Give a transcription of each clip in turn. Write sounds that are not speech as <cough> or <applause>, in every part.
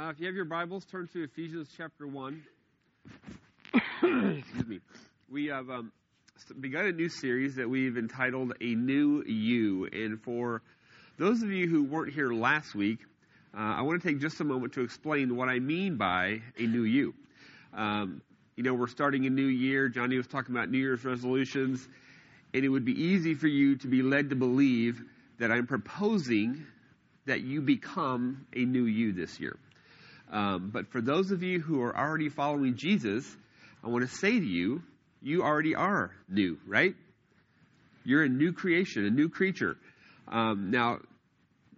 Uh, if you have your Bibles, turn to Ephesians chapter 1. <coughs> Excuse me. We have um, begun a new series that we've entitled A New You. And for those of you who weren't here last week, uh, I want to take just a moment to explain what I mean by a new you. Um, you know, we're starting a new year. Johnny was talking about New Year's resolutions. And it would be easy for you to be led to believe that I'm proposing that you become a new you this year. Um, but for those of you who are already following Jesus, I want to say to you, you already are new, right? You're a new creation, a new creature. Um, now,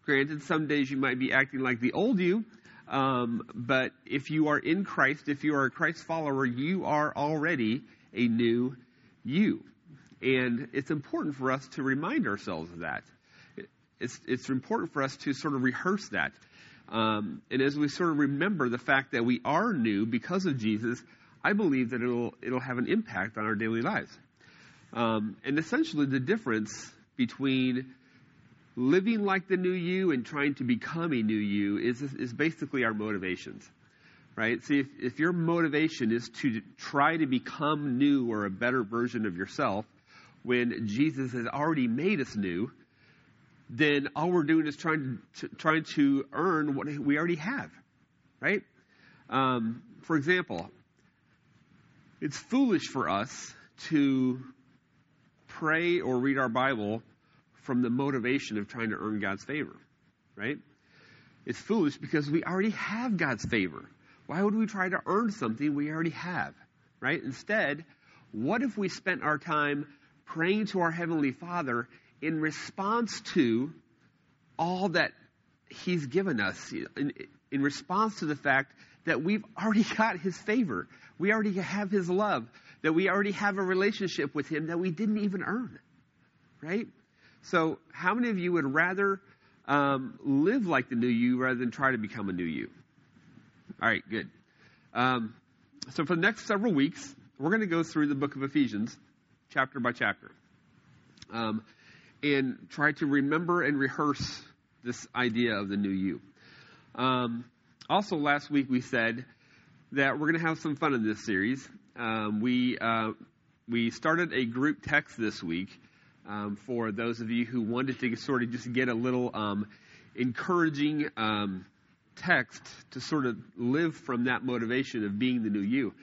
granted, some days you might be acting like the old you, um, but if you are in Christ, if you are a Christ follower, you are already a new you. And it's important for us to remind ourselves of that. It's, it's important for us to sort of rehearse that. Um, and as we sort of remember the fact that we are new because of Jesus, I believe that it'll, it'll have an impact on our daily lives. Um, and essentially, the difference between living like the new you and trying to become a new you is, is basically our motivations. Right? See, if, if your motivation is to try to become new or a better version of yourself, when Jesus has already made us new, then all we're doing is trying to, trying to earn what we already have, right? Um, for example, it's foolish for us to pray or read our Bible from the motivation of trying to earn God's favor, right? It's foolish because we already have God's favor. Why would we try to earn something we already have, right? Instead, what if we spent our time praying to our Heavenly Father in response to all that He's given us, in, in response to the fact that we've already <laughs> got His favor, we already have His love, that we already have a relationship with Him that we didn't even earn, right? So, how many of you would rather um, live like the new you rather than try to become a new you? All right, good. Um, so, for the next several weeks, we're going to go through the book of Ephesians, chapter by chapter. Um, and try to remember and rehearse this idea of the new you. Um, also, last week we said that we're going to have some fun in this series. Um, we uh, we started a group text this week um, for those of you who wanted to sort of just get a little um, encouraging um, text to sort of live from that motivation of being the new you.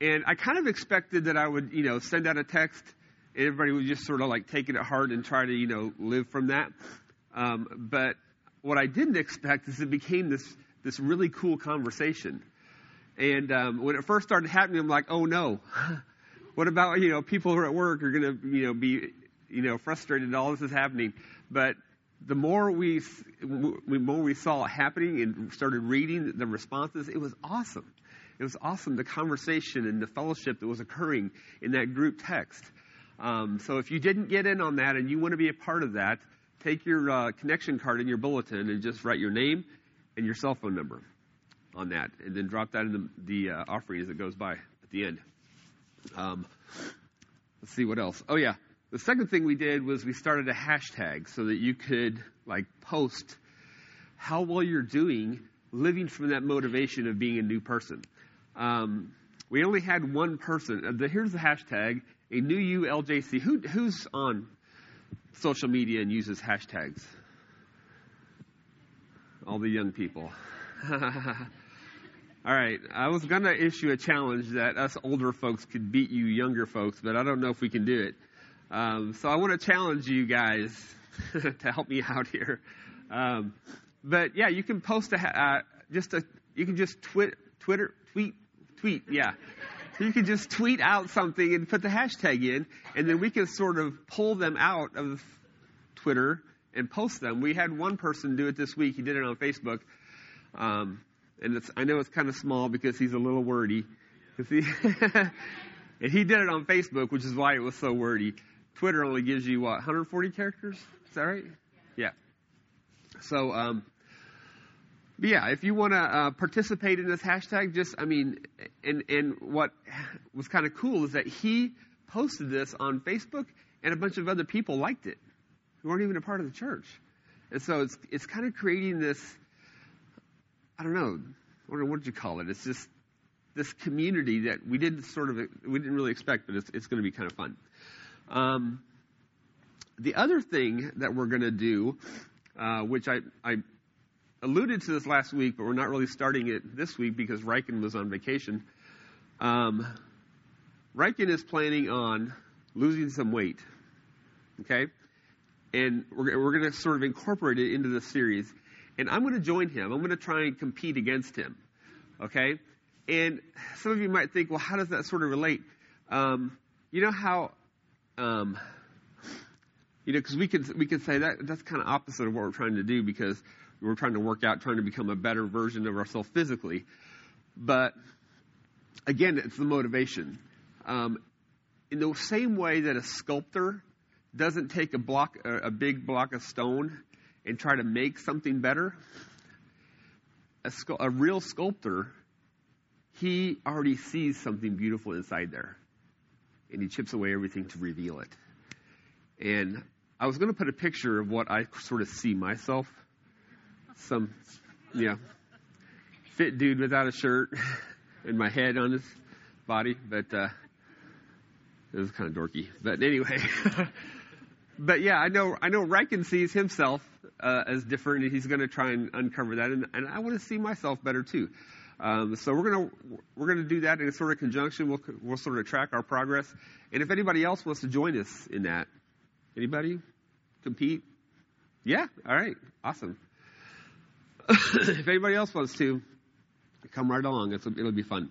And I kind of expected that I would, you know, send out a text everybody would just sort of like take it at heart and try to, you know, live from that. Um, but what I didn't expect is it became this this really cool conversation. And um, when it first started happening, I'm like, oh no, <laughs> what about you know people who are at work are going to you know be you know frustrated that all this is happening. But the more we the more we saw it happening and started reading the responses, it was awesome. It was awesome the conversation and the fellowship that was occurring in that group text. Um, so if you didn't get in on that and you want to be a part of that, take your uh, connection card in your bulletin and just write your name and your cell phone number on that, and then drop that in the, the uh, offering as it goes by at the end. Um, let's see what else. Oh yeah, the second thing we did was we started a hashtag so that you could like post how well you're doing living from that motivation of being a new person. Um, we only had one person. Uh, here's the hashtag a new you LJC. Who, who's on social media and uses hashtags? All the young people. <laughs> All right, I was going to issue a challenge that us older folks could beat you younger folks, but I don't know if we can do it. Um, so I want to challenge you guys <laughs> to help me out here. Um, but yeah, you can post a uh, just a you can just twit, Twitter tweet tweet yeah you can just tweet out something and put the hashtag in, and then we can sort of pull them out of Twitter and post them. We had one person do it this week. He did it on Facebook. Um, and I know it's kind of small because he's a little wordy. He, <laughs> and he did it on Facebook, which is why it was so wordy. Twitter only gives you, what, 140 characters? Is that right? Yeah. So, um, but yeah, if you want to uh, participate in this hashtag, just, I mean, and, and what was kind of cool is that he posted this on Facebook and a bunch of other people liked it who weren't even a part of the church. And so it's, it's kind of creating this, I don't know, what, what you call it. It's just this community that we didn't sort of we didn't really expect, but it's, it's going to be kind of fun. Um, the other thing that we're going to do, uh, which I, I alluded to this last week, but we're not really starting it this week because Riken was on vacation. Um, Riken is planning on losing some weight. Okay? And we're, we're going to sort of incorporate it into the series. And I'm going to join him. I'm going to try and compete against him. Okay? And some of you might think, well, how does that sort of relate? Um, you know how, um, you know, because we could we could say that that's kind of opposite of what we're trying to do because we're trying to work out, trying to become a better version of ourselves physically. But again, it's the motivation. Um, in the same way that a sculptor doesn't take a block, a, big block of stone, and try to make something better, a, a real sculptor, he already sees something beautiful inside there, and he chips away everything to reveal it. And I was going to put a picture of what I sort of see myself. Some, yeah, fit dude without a shirt <laughs> and my head on his body, but uh, it was kind of dorky. But anyway, <laughs> but yeah, I know I know Riken sees himself uh, as different, and he's going to try and uncover that, and, and I want to see myself better too. Um, so we're gonna we're gonna do that in a sort of conjunction. We'll we'll sort of track our progress, and if anybody else wants to join us in that, anybody compete? Yeah, all right, awesome. <coughs> if anybody else wants to, come right along. It's, it'll be fun.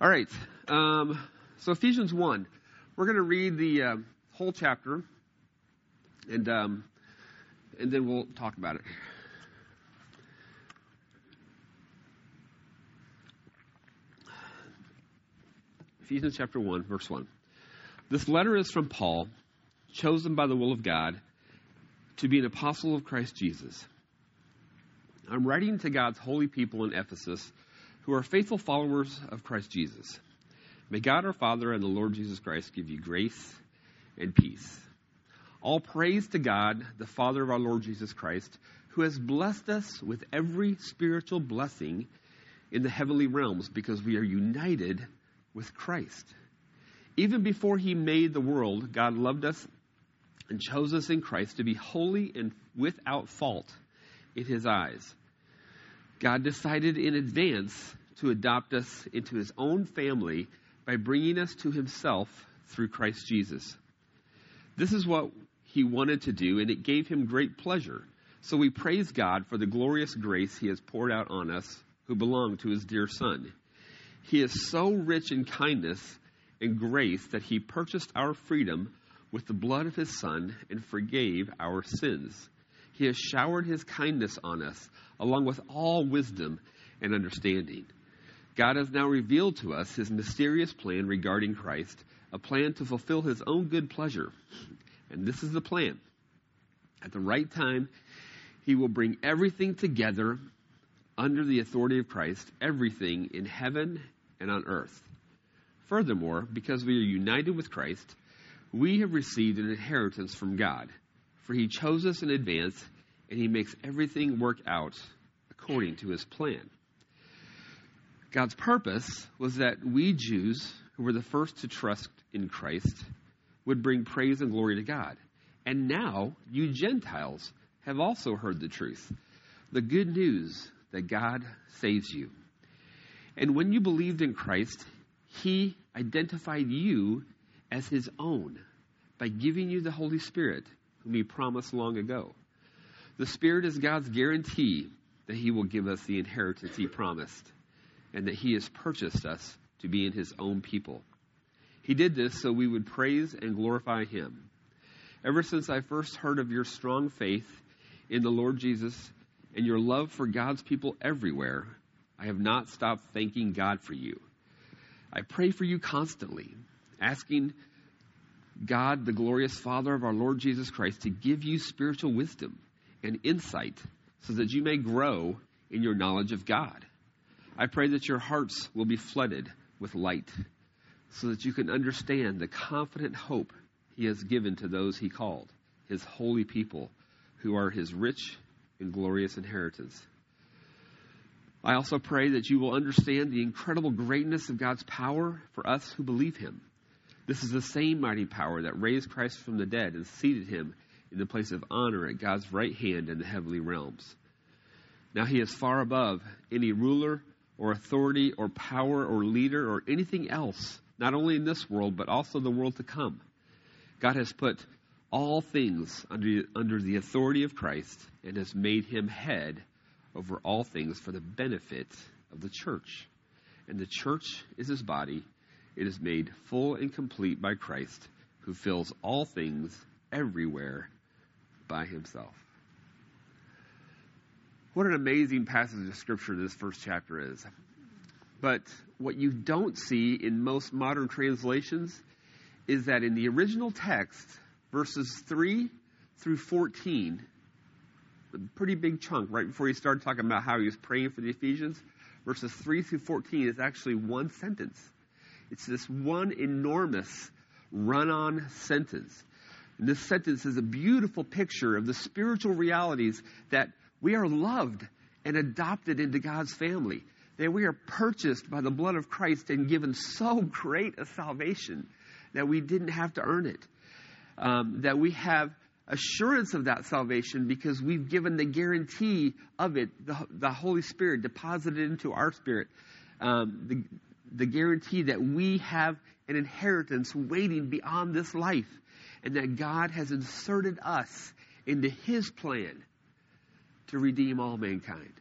All right. Um, so Ephesians one, we're going to read the uh, whole chapter, and um, and then we'll talk about it. Ephesians chapter 1, verse 1. This letter is from Paul, chosen by the will of God to be an apostle of Christ Jesus. I'm writing to God's holy people in Ephesus who are faithful followers of Christ Jesus. May God our Father and the Lord Jesus Christ give you grace and peace. All praise to God, the Father of our Lord Jesus Christ, who has blessed us with every spiritual blessing in the heavenly realms because we are united with Christ. Even before he made the world, God loved us and chose us in Christ to be holy and without fault in his eyes. God decided in advance to adopt us into his own family by bringing us to himself through Christ Jesus. This is what he wanted to do, and it gave him great pleasure. So we praise God for the glorious grace he has poured out on us who belong to his dear Son. He is so rich in kindness and grace that he purchased our freedom with the blood of his Son and forgave our sins. He has showered his kindness on us, along with all wisdom and understanding. God has now revealed to us his mysterious plan regarding Christ, a plan to fulfill his own good pleasure. And this is the plan. At the right time, he will bring everything together under the authority of Christ, everything in heaven and on earth. Furthermore, because we are united with Christ, we have received an inheritance from God, for he chose us in advance, and he makes everything work out according to his plan. God's purpose was that we Jews, who were the first to trust in Christ, would bring praise and glory to God. And now, you Gentiles have also heard the truth the good news that God saves you. And when you believed in Christ, He identified you as His own by giving you the Holy Spirit, whom He promised long ago. The Spirit is God's guarantee that He will give us the inheritance He promised and that He has purchased us to be in His own people. He did this so we would praise and glorify Him. Ever since I first heard of your strong faith in the Lord Jesus and your love for God's people everywhere, I have not stopped thanking God for you. I pray for you constantly, asking God, the glorious Father of our Lord Jesus Christ, to give you spiritual wisdom and insight so that you may grow in your knowledge of God. I pray that your hearts will be flooded with light so that you can understand the confident hope he has given to those he called, his holy people, who are his rich and glorious inheritance. I also pray that you will understand the incredible greatness of God's power for us who believe Him. This is the same mighty power that raised Christ from the dead and seated Him in the place of honor at God's right hand in the heavenly realms. Now He is far above any ruler or authority or power or leader or anything else, not only in this world, but also the world to come. God has put all things under, under the authority of Christ and has made him head over all things for the benefit of the church. And the church is his body. It is made full and complete by Christ, who fills all things everywhere by himself. What an amazing passage of Scripture this first chapter is. But what you don't see in most modern translations is that in the original text, verses 3 through 14, a pretty big chunk right before he started talking about how he was praying for the Ephesians, verses 3 through 14 is actually one sentence. It's this one enormous run on sentence. And this sentence is a beautiful picture of the spiritual realities that we are loved and adopted into God's family. That we are purchased by the blood of Christ and given so great a salvation that we didn't have to earn it. Um, that we have assurance of that salvation because we've given the guarantee of it, the, the Holy Spirit deposited into our spirit. Um, the, the guarantee that we have an inheritance waiting beyond this life and that God has inserted us into His plan to redeem all mankind.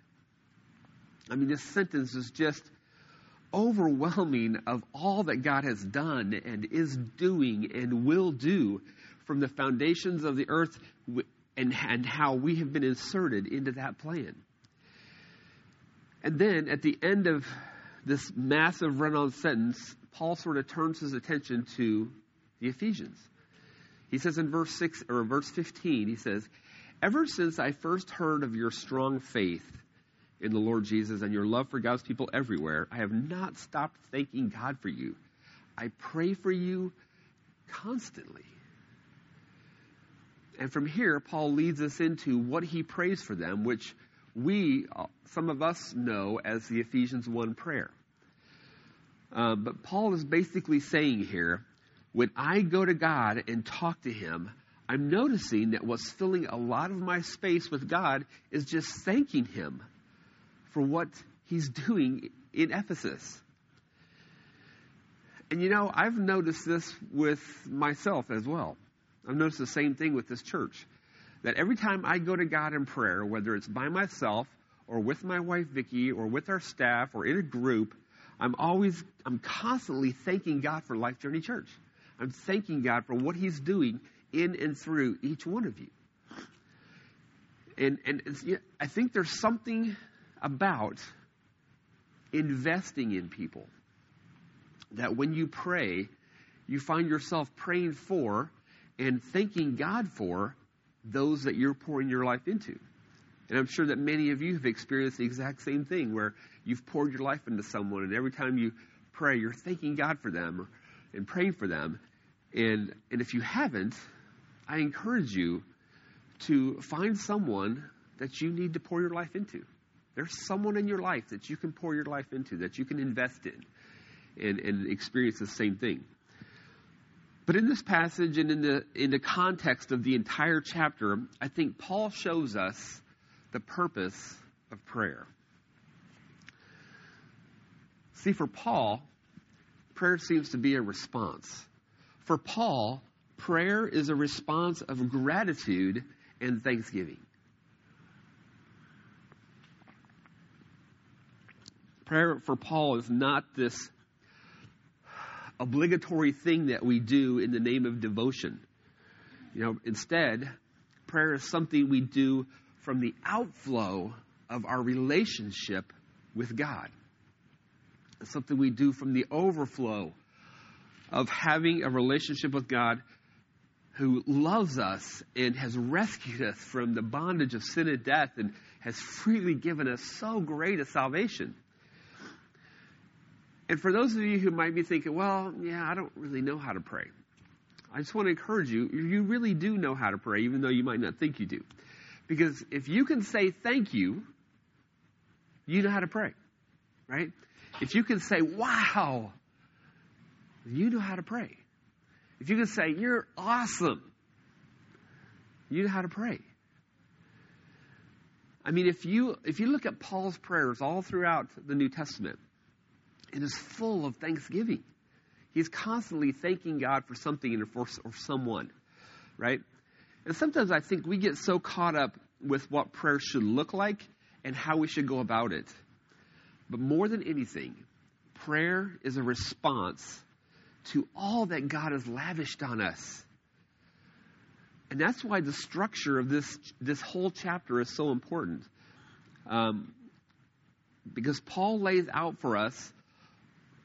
I mean, this sentence is just overwhelming of all that God has done and is doing and will do from the foundations of the earth and, and how we have been inserted into that plan. And then at the end of this massive run on sentence, Paul sort of turns his attention to the Ephesians. He says in verse 6 or verse 15, he says, Ever since I first heard of your strong faith in the Lord Jesus and your love for God's people everywhere, I have not stopped thanking God for you. I pray for you constantly. And from here, Paul leads us into what he prays for them, which we, some of us, know as the Ephesians 1 prayer. Uh, but Paul is basically saying here when I go to God and talk to him, I'm noticing that what's filling a lot of my space with God is just thanking Him for what He's doing in Ephesus. And you know, I've noticed this with myself as well. I've noticed the same thing with this church. That every time I go to God in prayer, whether it's by myself or with my wife Vicki or with our staff or in a group, I'm always, I'm constantly thanking God for Life Journey Church. I'm thanking God for what He's doing in and through each one of you. And, and I think there's something about investing in people that when you pray, you find yourself praying for and thanking God for those that you're pouring your life into. And I'm sure that many of you have experienced the exact same thing where you've poured your life into someone, and every time you pray, you're thanking God for them and praying for them. And, and if you haven't, I encourage you to find someone that you need to pour your life into. There's someone in your life that you can pour your life into, that you can invest in, and, and experience the same thing. But in this passage and in the, in the context of the entire chapter, I think Paul shows us the purpose of prayer. See, for Paul, prayer seems to be a response. For Paul, prayer is a response of gratitude and thanksgiving. Prayer for Paul is not this obligatory thing that we do in the name of devotion. You know, instead, prayer is something we do from the outflow of our relationship with God. It's something we do from the overflow of having a relationship with God who loves us and has rescued us from the bondage of sin and death and has freely given us so great a salvation. And for those of you who might be thinking, well, yeah, I don't really know how to pray. I just want to encourage you, you really do know how to pray, even though you might not think you do. Because if you can say thank you, you know how to pray, right? If you can say, wow, you know how to pray. If you can say, you're awesome, you know how to pray. I mean, if you if you look at Paul's prayers all throughout the New Testament, it is full of thanksgiving. He's constantly thanking God for something or for or someone, right? And sometimes I think we get so caught up with what prayer should look like and how we should go about it. But more than anything, prayer is a response to all that God has lavished on us. And that's why the structure of this, this whole chapter is so important. Um, because Paul lays out for us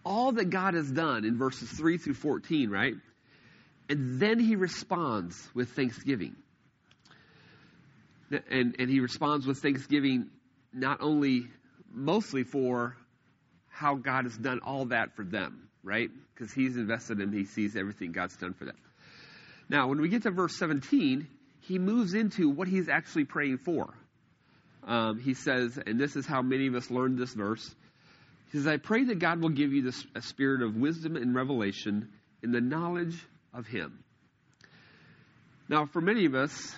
all that God has done in verses 3 through 14, right? And then he responds with thanksgiving. And, and he responds with thanksgiving not only mostly for how God has done all that for them, right? Because he's invested in, he sees everything God's done for them. Now, when we get to verse 17, he moves into what he's actually praying for. Um, he says, and this is how many of us learned this verse. He says, I pray that God will give you this, a spirit of wisdom and revelation in the knowledge of Him. Now, for many of us,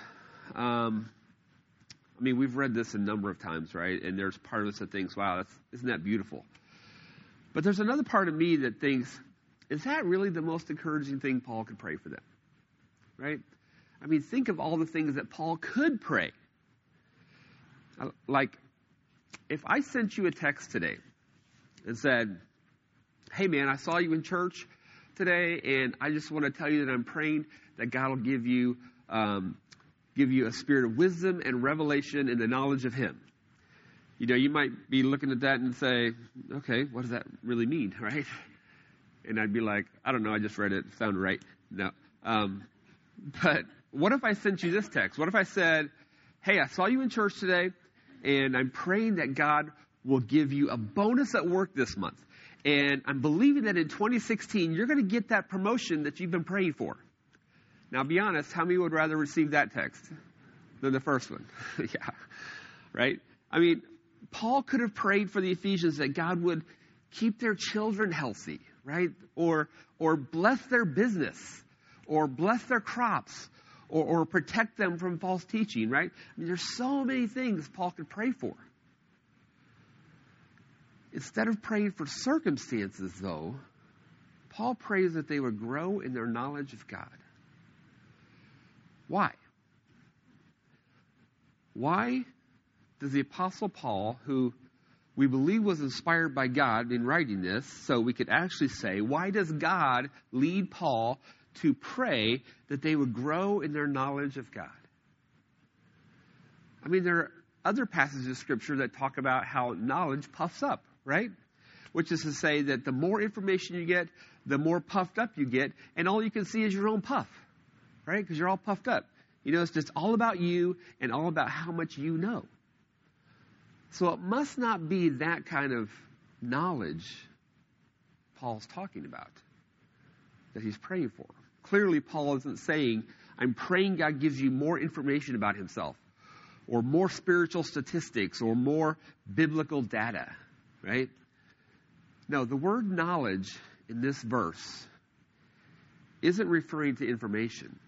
um, I mean, we've read this a number of times, right? And there's part of us that thinks, wow, isn't that beautiful? But there's another part of me that thinks, is that really the most encouraging thing Paul could pray for them? Right? I mean, think of all the things that Paul could pray. Uh, like, if I sent you a text today and said, Hey man, I saw you in church today, and I just want to tell you that I'm praying that God will give you um, give you a spirit of wisdom and revelation in the knowledge of Him. You know, you might be looking at that and say, okay, what does that really mean, <laughs> right? And I'd be like, I don't know, I just read it, it sounded right. No. Um, but what if I sent you this text? What if I said, hey, I saw you in church today, and I'm praying that God will give you a bonus at work this month. And I'm believing that in 2016, you're going to get that promotion that you've been praying for. Now, be honest, how many would rather receive that text than the first one? <laughs> yeah. Right? I mean, Paul could have prayed for the Ephesians that God would keep their children healthy, right? Or, or bless their business, or bless their crops, or, or protect them from false teaching, right? I mean, there's so many things Paul could pray for. Instead of praying for circumstances, though, Paul prays that they would grow in their knowledge of God. Why? Why does the Apostle Paul, who we believe was inspired by God in writing this, so we could actually say, why does God lead Paul to pray that they would grow in their knowledge of God? I mean, there are other passages of Scripture that talk about how knowledge puffs up, right? Which is to say that the more information you get, the more puffed up you get, and all you can see is your own puff, right? Because you're all puffed up. You know, it's just all about you and all about how much you know. So it must not be that kind of knowledge Paul's talking about that he's praying for. Clearly, Paul isn't saying, I'm praying God gives you more information about himself, or more spiritual statistics, or more biblical data, right? No, the word knowledge in this verse isn't referring to information,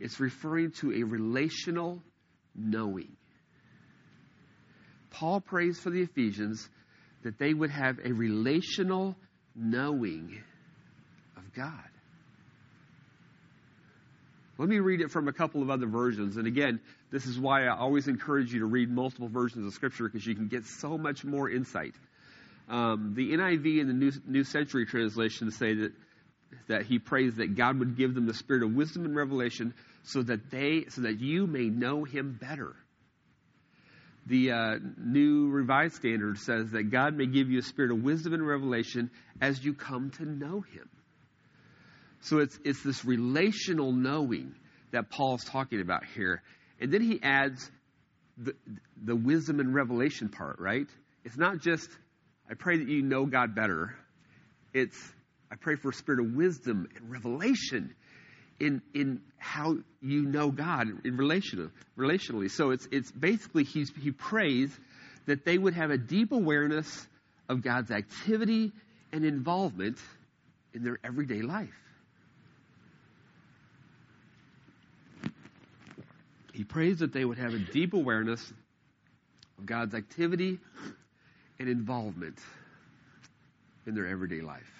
it's referring to a relational knowing. Paul prays for the Ephesians that they would have a relational knowing of God. Let me read it from a couple of other versions. And again, this is why I always encourage you to read multiple versions of Scripture because you can get so much more insight. Um, the NIV and the New, New Century Translation say that that he prays that God would give them the spirit of wisdom and revelation so that they so that you may know him better. The uh, New Revised Standard says that God may give you a spirit of wisdom and revelation as you come to know Him. So it's, it's this relational knowing that Paul's talking about here. And then he adds the, the wisdom and revelation part, right? It's not just, I pray that you know God better. It's, I pray for a spirit of wisdom and revelation in in how you know God in relational, relationally. So it's it's basically he's, he prays that they would have a deep awareness of God's activity and involvement in their everyday life. He prays that they would have a deep awareness of God's activity and involvement in their everyday life.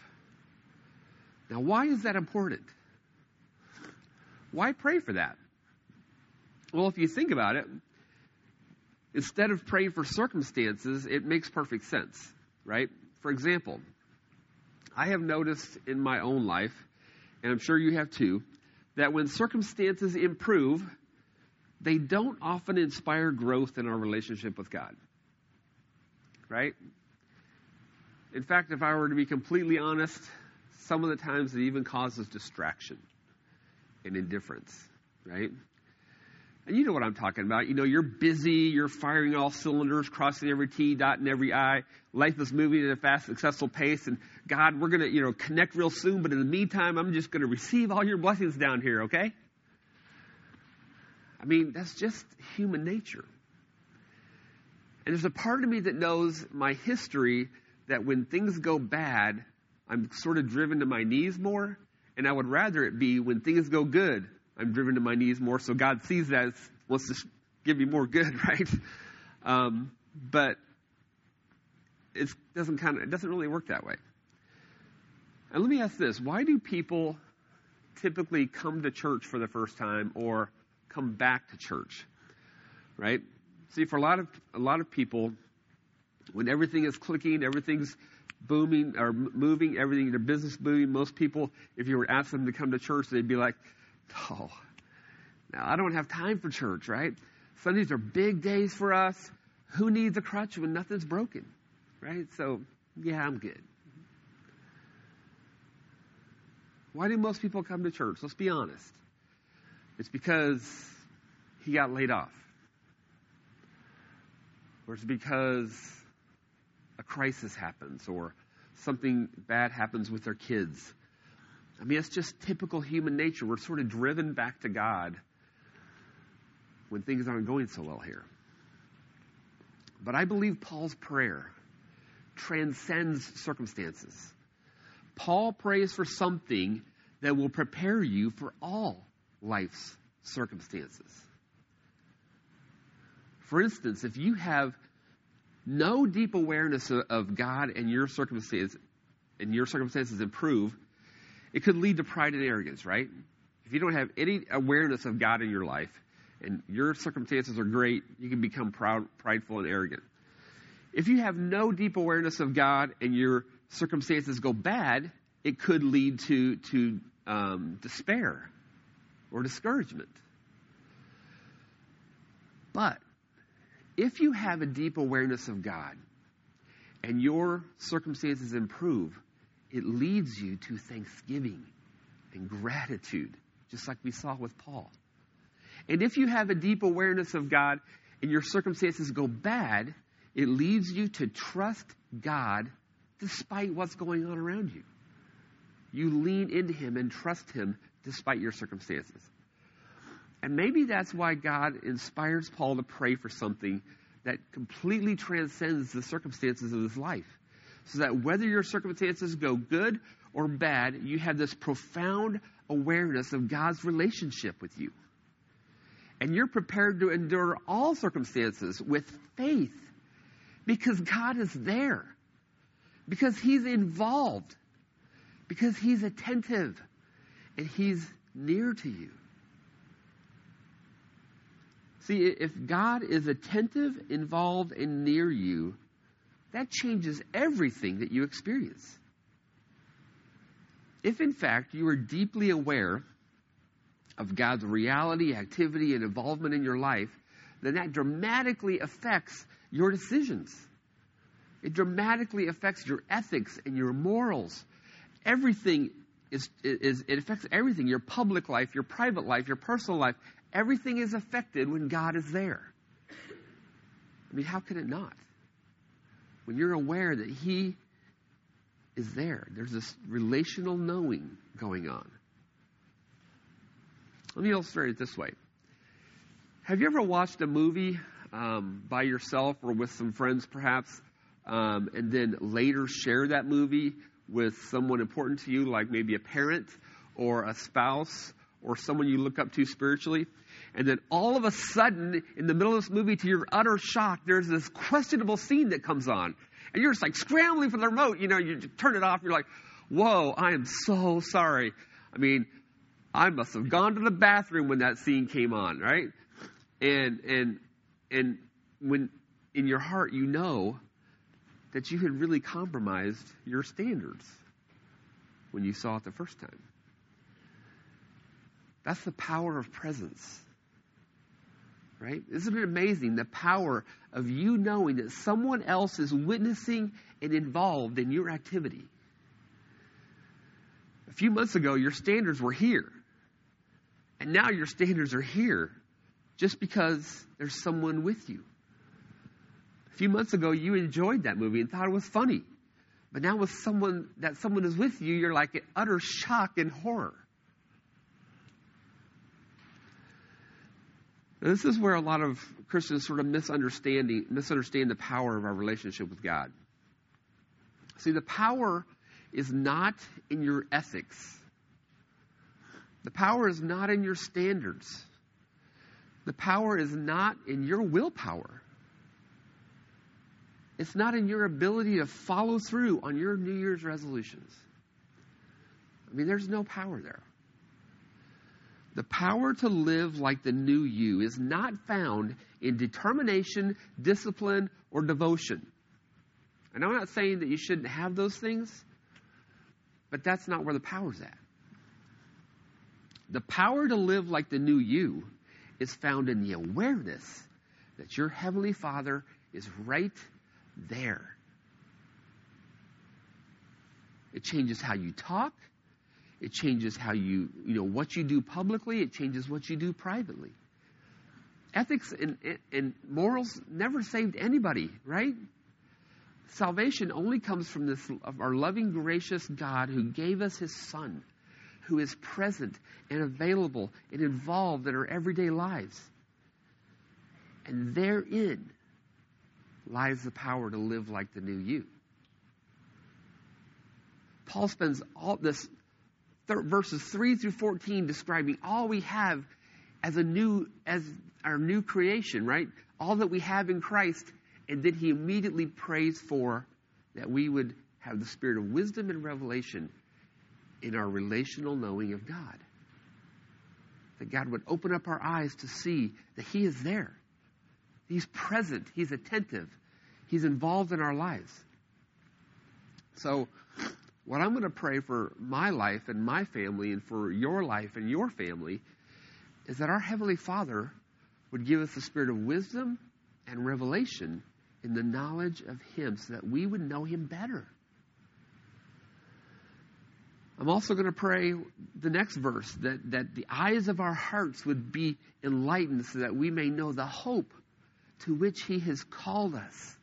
Now, why is that important? Why pray for that? Well, if you think about it, instead of praying for circumstances, it makes perfect sense, right? For example, I have noticed in my own life, and I'm sure you have too, that when circumstances improve, they don't often inspire growth in our relationship with God. Right? In fact, if I were to be completely honest, some of the times it even causes distraction and indifference, right? And you know what I'm talking about. You know, you're busy, you're firing all cylinders, crossing every T, dotting every I. Life is moving at a fast, successful pace. And God, we're going to, you know, connect real soon. But in the meantime, I'm just going to receive all your blessings down here, okay? I mean, that's just human nature. And there's a part of me that knows my history that when things go bad, I'm sort of driven to my knees more. And I would rather it be when things go good, I'm driven to my knees more. So God sees that, as wants to give me more good, <laughs> right? Um, but it doesn't kind of, it doesn't really work that way. And let me ask this: Why do people typically come to church for the first time or come back to church? Right? See, for a lot of a lot of people, when everything is clicking, everything's booming or moving, everything, their business booming, most people, if you were to ask them to come to church, they'd be like, oh, now I don't have time for church, right? Sundays are big days for us. Who needs a crutch when nothing's broken, right? So, yeah, I'm good. Why do most people come to church? Let's be honest. It's because he got laid off. Or it's because a crisis happens or something bad happens with their kids. I mean, it's just typical human nature. We're sort of driven back to God when things aren't going so well here. But I believe Paul's prayer transcends circumstances. Paul prays for something that will prepare you for all life's circumstances. For instance, if you have no deep awareness of God and your circumstances, and your circumstances improve, it could lead to pride and arrogance, right? If you don't have any awareness of God in your life and your circumstances are great, you can become proud, prideful, and arrogant. If you have no deep awareness of God and your circumstances go bad, it could lead to, to um, despair or discouragement. But if you have a deep awareness of God and your circumstances improve, it leads you to thanksgiving and gratitude, just like we saw with Paul. And if you have a deep awareness of God and your circumstances go bad, it leads you to trust God despite what's going on around you. You lean into Him and trust Him despite your circumstances. And maybe that's why God inspires Paul to pray for something that completely transcends the circumstances of his life. So that whether your circumstances go good or bad, you have this profound awareness of God's relationship with you. And you're prepared to endure all circumstances with faith because God is there, because He's involved, because He's attentive, and He's near to you. See, if God is attentive, involved, and near you, that changes everything that you experience. If, in fact, you are deeply aware of God's reality, activity, and involvement in your life, then that dramatically affects your decisions. It dramatically affects your ethics and your morals. Everything is, is, it affects everything your public life, your private life, your personal life. Everything is affected when God is there. I mean, how can it not? When you're aware that He is there, there's this relational knowing going on. Let me illustrate it this way. Have you ever watched a movie um, by yourself or with some friends, perhaps, um, and then later share that movie with someone important to you, like maybe a parent or a spouse or someone you look up to spiritually. And then all of a sudden, in the middle of this movie, to your utter shock, there's this questionable scene that comes on. And you're just like scrambling for the remote. You know, you turn it off. You're like, whoa, I am so sorry. I mean, I must have gone to the bathroom when that scene came on, right? And, and, and when in your heart you know that you had really compromised your standards when you saw it the first time. That's the power of presence. Right? Isn't it amazing the power of you knowing that someone else is witnessing and involved in your activity? A few months ago, your standards were here. And now your standards are here just because there's someone with you. A few months ago, you enjoyed that movie and thought it was funny. But now with someone that someone is with you, you're like in utter shock and horror. this is where a lot of Christians sort of misunderstanding misunderstand the power of our relationship with God. See, the power is not in your ethics. The power is not in your standards. The power is not in your willpower. It's not in your ability to follow through on your New Year's resolutions. I mean, there's no power there. The power to live like the new you is not found in determination, discipline, or devotion. And I'm not saying that you shouldn't have those things, but that's not where the power's at. The power to live like the new you is found in the awareness that your Heavenly Father is right there. It changes how you talk. It changes how you, you know, what you do publicly. It changes what you do privately. Ethics and, and morals never saved anybody, right? Salvation only comes from this of our loving, gracious God who gave us His Son, who is present and available and involved in our everyday lives. And therein lies the power to live like the new you. Paul spends all this verses 3 through 14 describing all we have as a new as our new creation, right? All that we have in Christ, and then he immediately prays for that we would have the spirit of wisdom and revelation in our relational knowing of God. That God would open up our eyes to see that he is there. He's present, he's attentive, he's involved in our lives. So what I'm going to pray for my life and my family and for your life and your family is that our Heavenly Father would give us the spirit of wisdom and revelation in the knowledge of Him so that we would know Him better. I'm also going to pray the next verse that, that the eyes of our hearts would be enlightened so that we may know the hope to which He has called us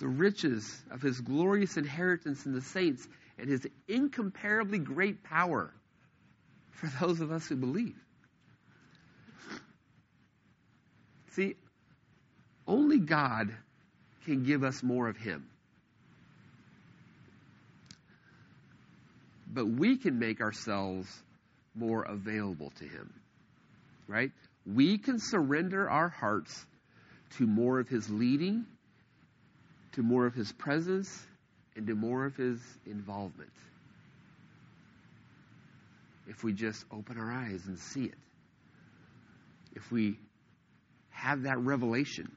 the riches of his glorious inheritance in the saints and his incomparably great power for those of us who believe. See, only God can give us more of him. But we can make ourselves more available to him. Right? We can surrender our hearts to more of his leading to more of his presence and to more of his involvement. If we just open our eyes and see it, if we have that revelation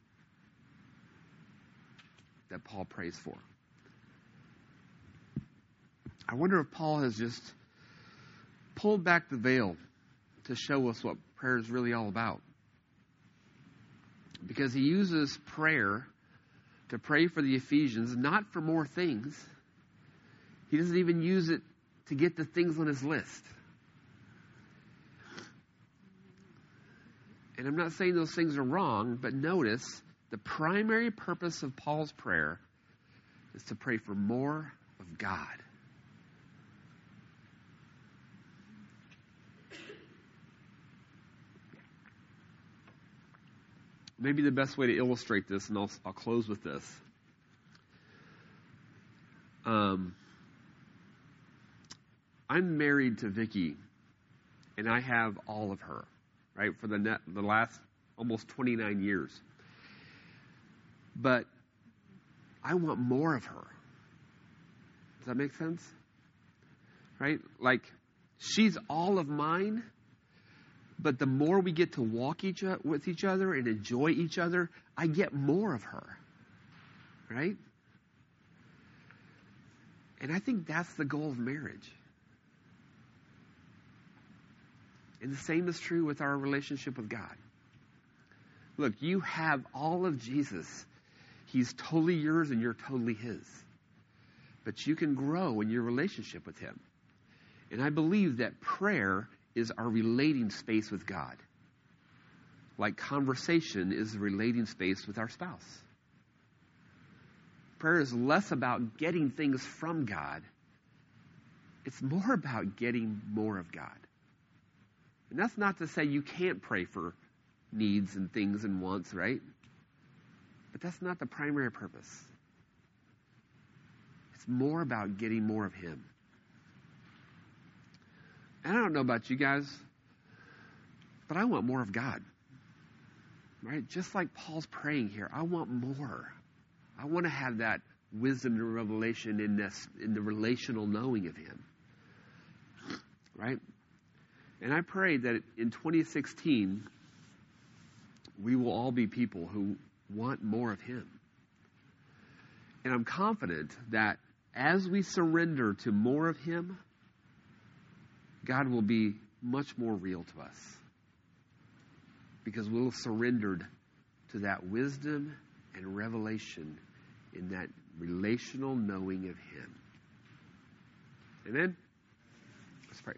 that Paul prays for. I wonder if Paul has just pulled back the veil to show us what prayer is really all about. Because he uses prayer to pray for the Ephesians, not for more things. He doesn't even use it to get the things on his list. And I'm not saying those things are wrong, but notice the primary purpose of Paul's prayer is to pray for more of God. Maybe the best way to illustrate this, and I'll, I'll close with this. Um, I'm married to Vicky, and I have all of her, right, for the net, the last almost 29 years. But I want more of her. Does that make sense? Right? Like, she's all of mine, but the more we get to walk each with each other and enjoy each other, I get more of her. Right? And I think that's the goal of marriage. And the same is true with our relationship with God. Look, you have all of Jesus. He's totally yours and you're totally His. But you can grow in your relationship with Him. And I believe that prayer is our relating space with God. Like conversation is the relating space with our spouse. Prayer is less about getting things from God, it's more about getting more of God. And that's not to say you can't pray for needs and things and wants, right? But that's not the primary purpose. It's more about getting more of Him. And I don't know about you guys, but I want more of God. Right? Just like Paul's praying here, I want more. I want to have that wisdom and revelation in this in the relational knowing of him. Right? And I pray that in 2016 we will all be people who want more of him. And I'm confident that as we surrender to more of him, God will be much more real to us because we'll have surrendered to that wisdom and revelation in that relational knowing of Him. Amen? Let's pray.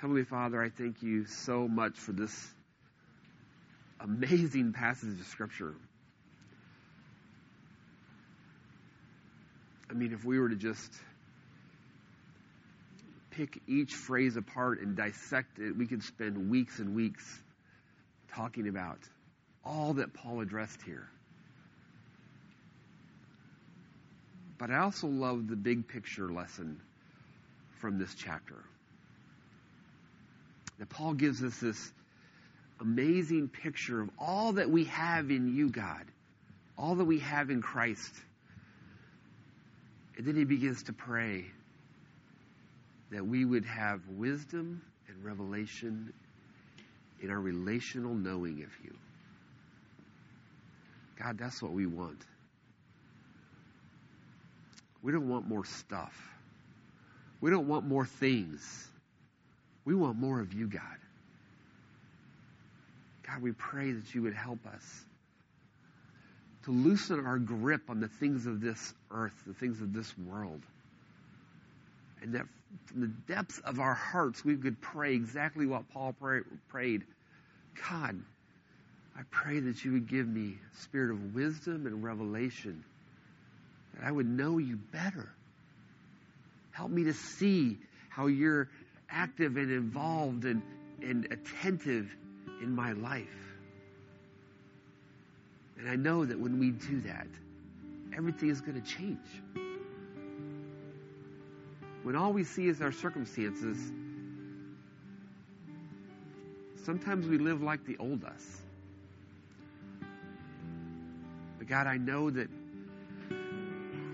Heavenly Father, I thank you so much for this amazing passage of Scripture. I mean, if we were to just pick each phrase apart and dissect it, we could spend weeks and weeks talking about all that Paul addressed here. But I also love the big picture lesson from this chapter. That Paul gives us this amazing picture of all that we have in you, God, all that we have in Christ. And then he begins to pray that we would have wisdom and revelation in our relational knowing of you. God, that's what we want. We don't want more stuff. We don't want more things. We want more of you, God. God, we pray that you would help us to loosen our grip on the things of this earth, the things of this world. And that from the depths of our hearts, we could pray exactly what Paul pray, prayed. God, I pray that you would give me spirit of wisdom and revelation, that I would know you better. Help me to see how you're active and involved and, and attentive in my life. And I know that when we do that, everything is going to change. When all we see is our circumstances, sometimes we live like the old us. But God, I know that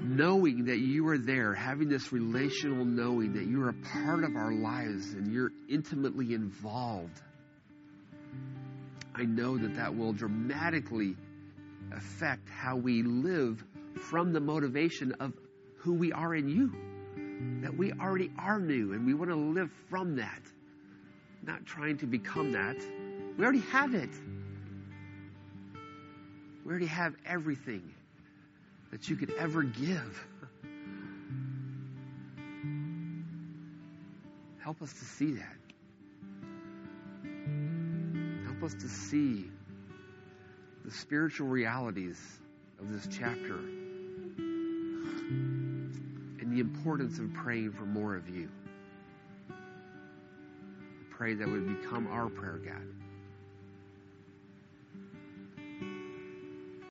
knowing that you are there, having this relational knowing that you're a part of our lives and you're intimately involved, I know that that will dramatically affect how we live from the motivation of who we are in you. That we already are new and we want to live from that, not trying to become that. We already have it. We already have everything that you could ever give. Help us to see that. Help us to see the spiritual realities of this chapter and the importance of praying for more of you. Pray that would become our prayer, God.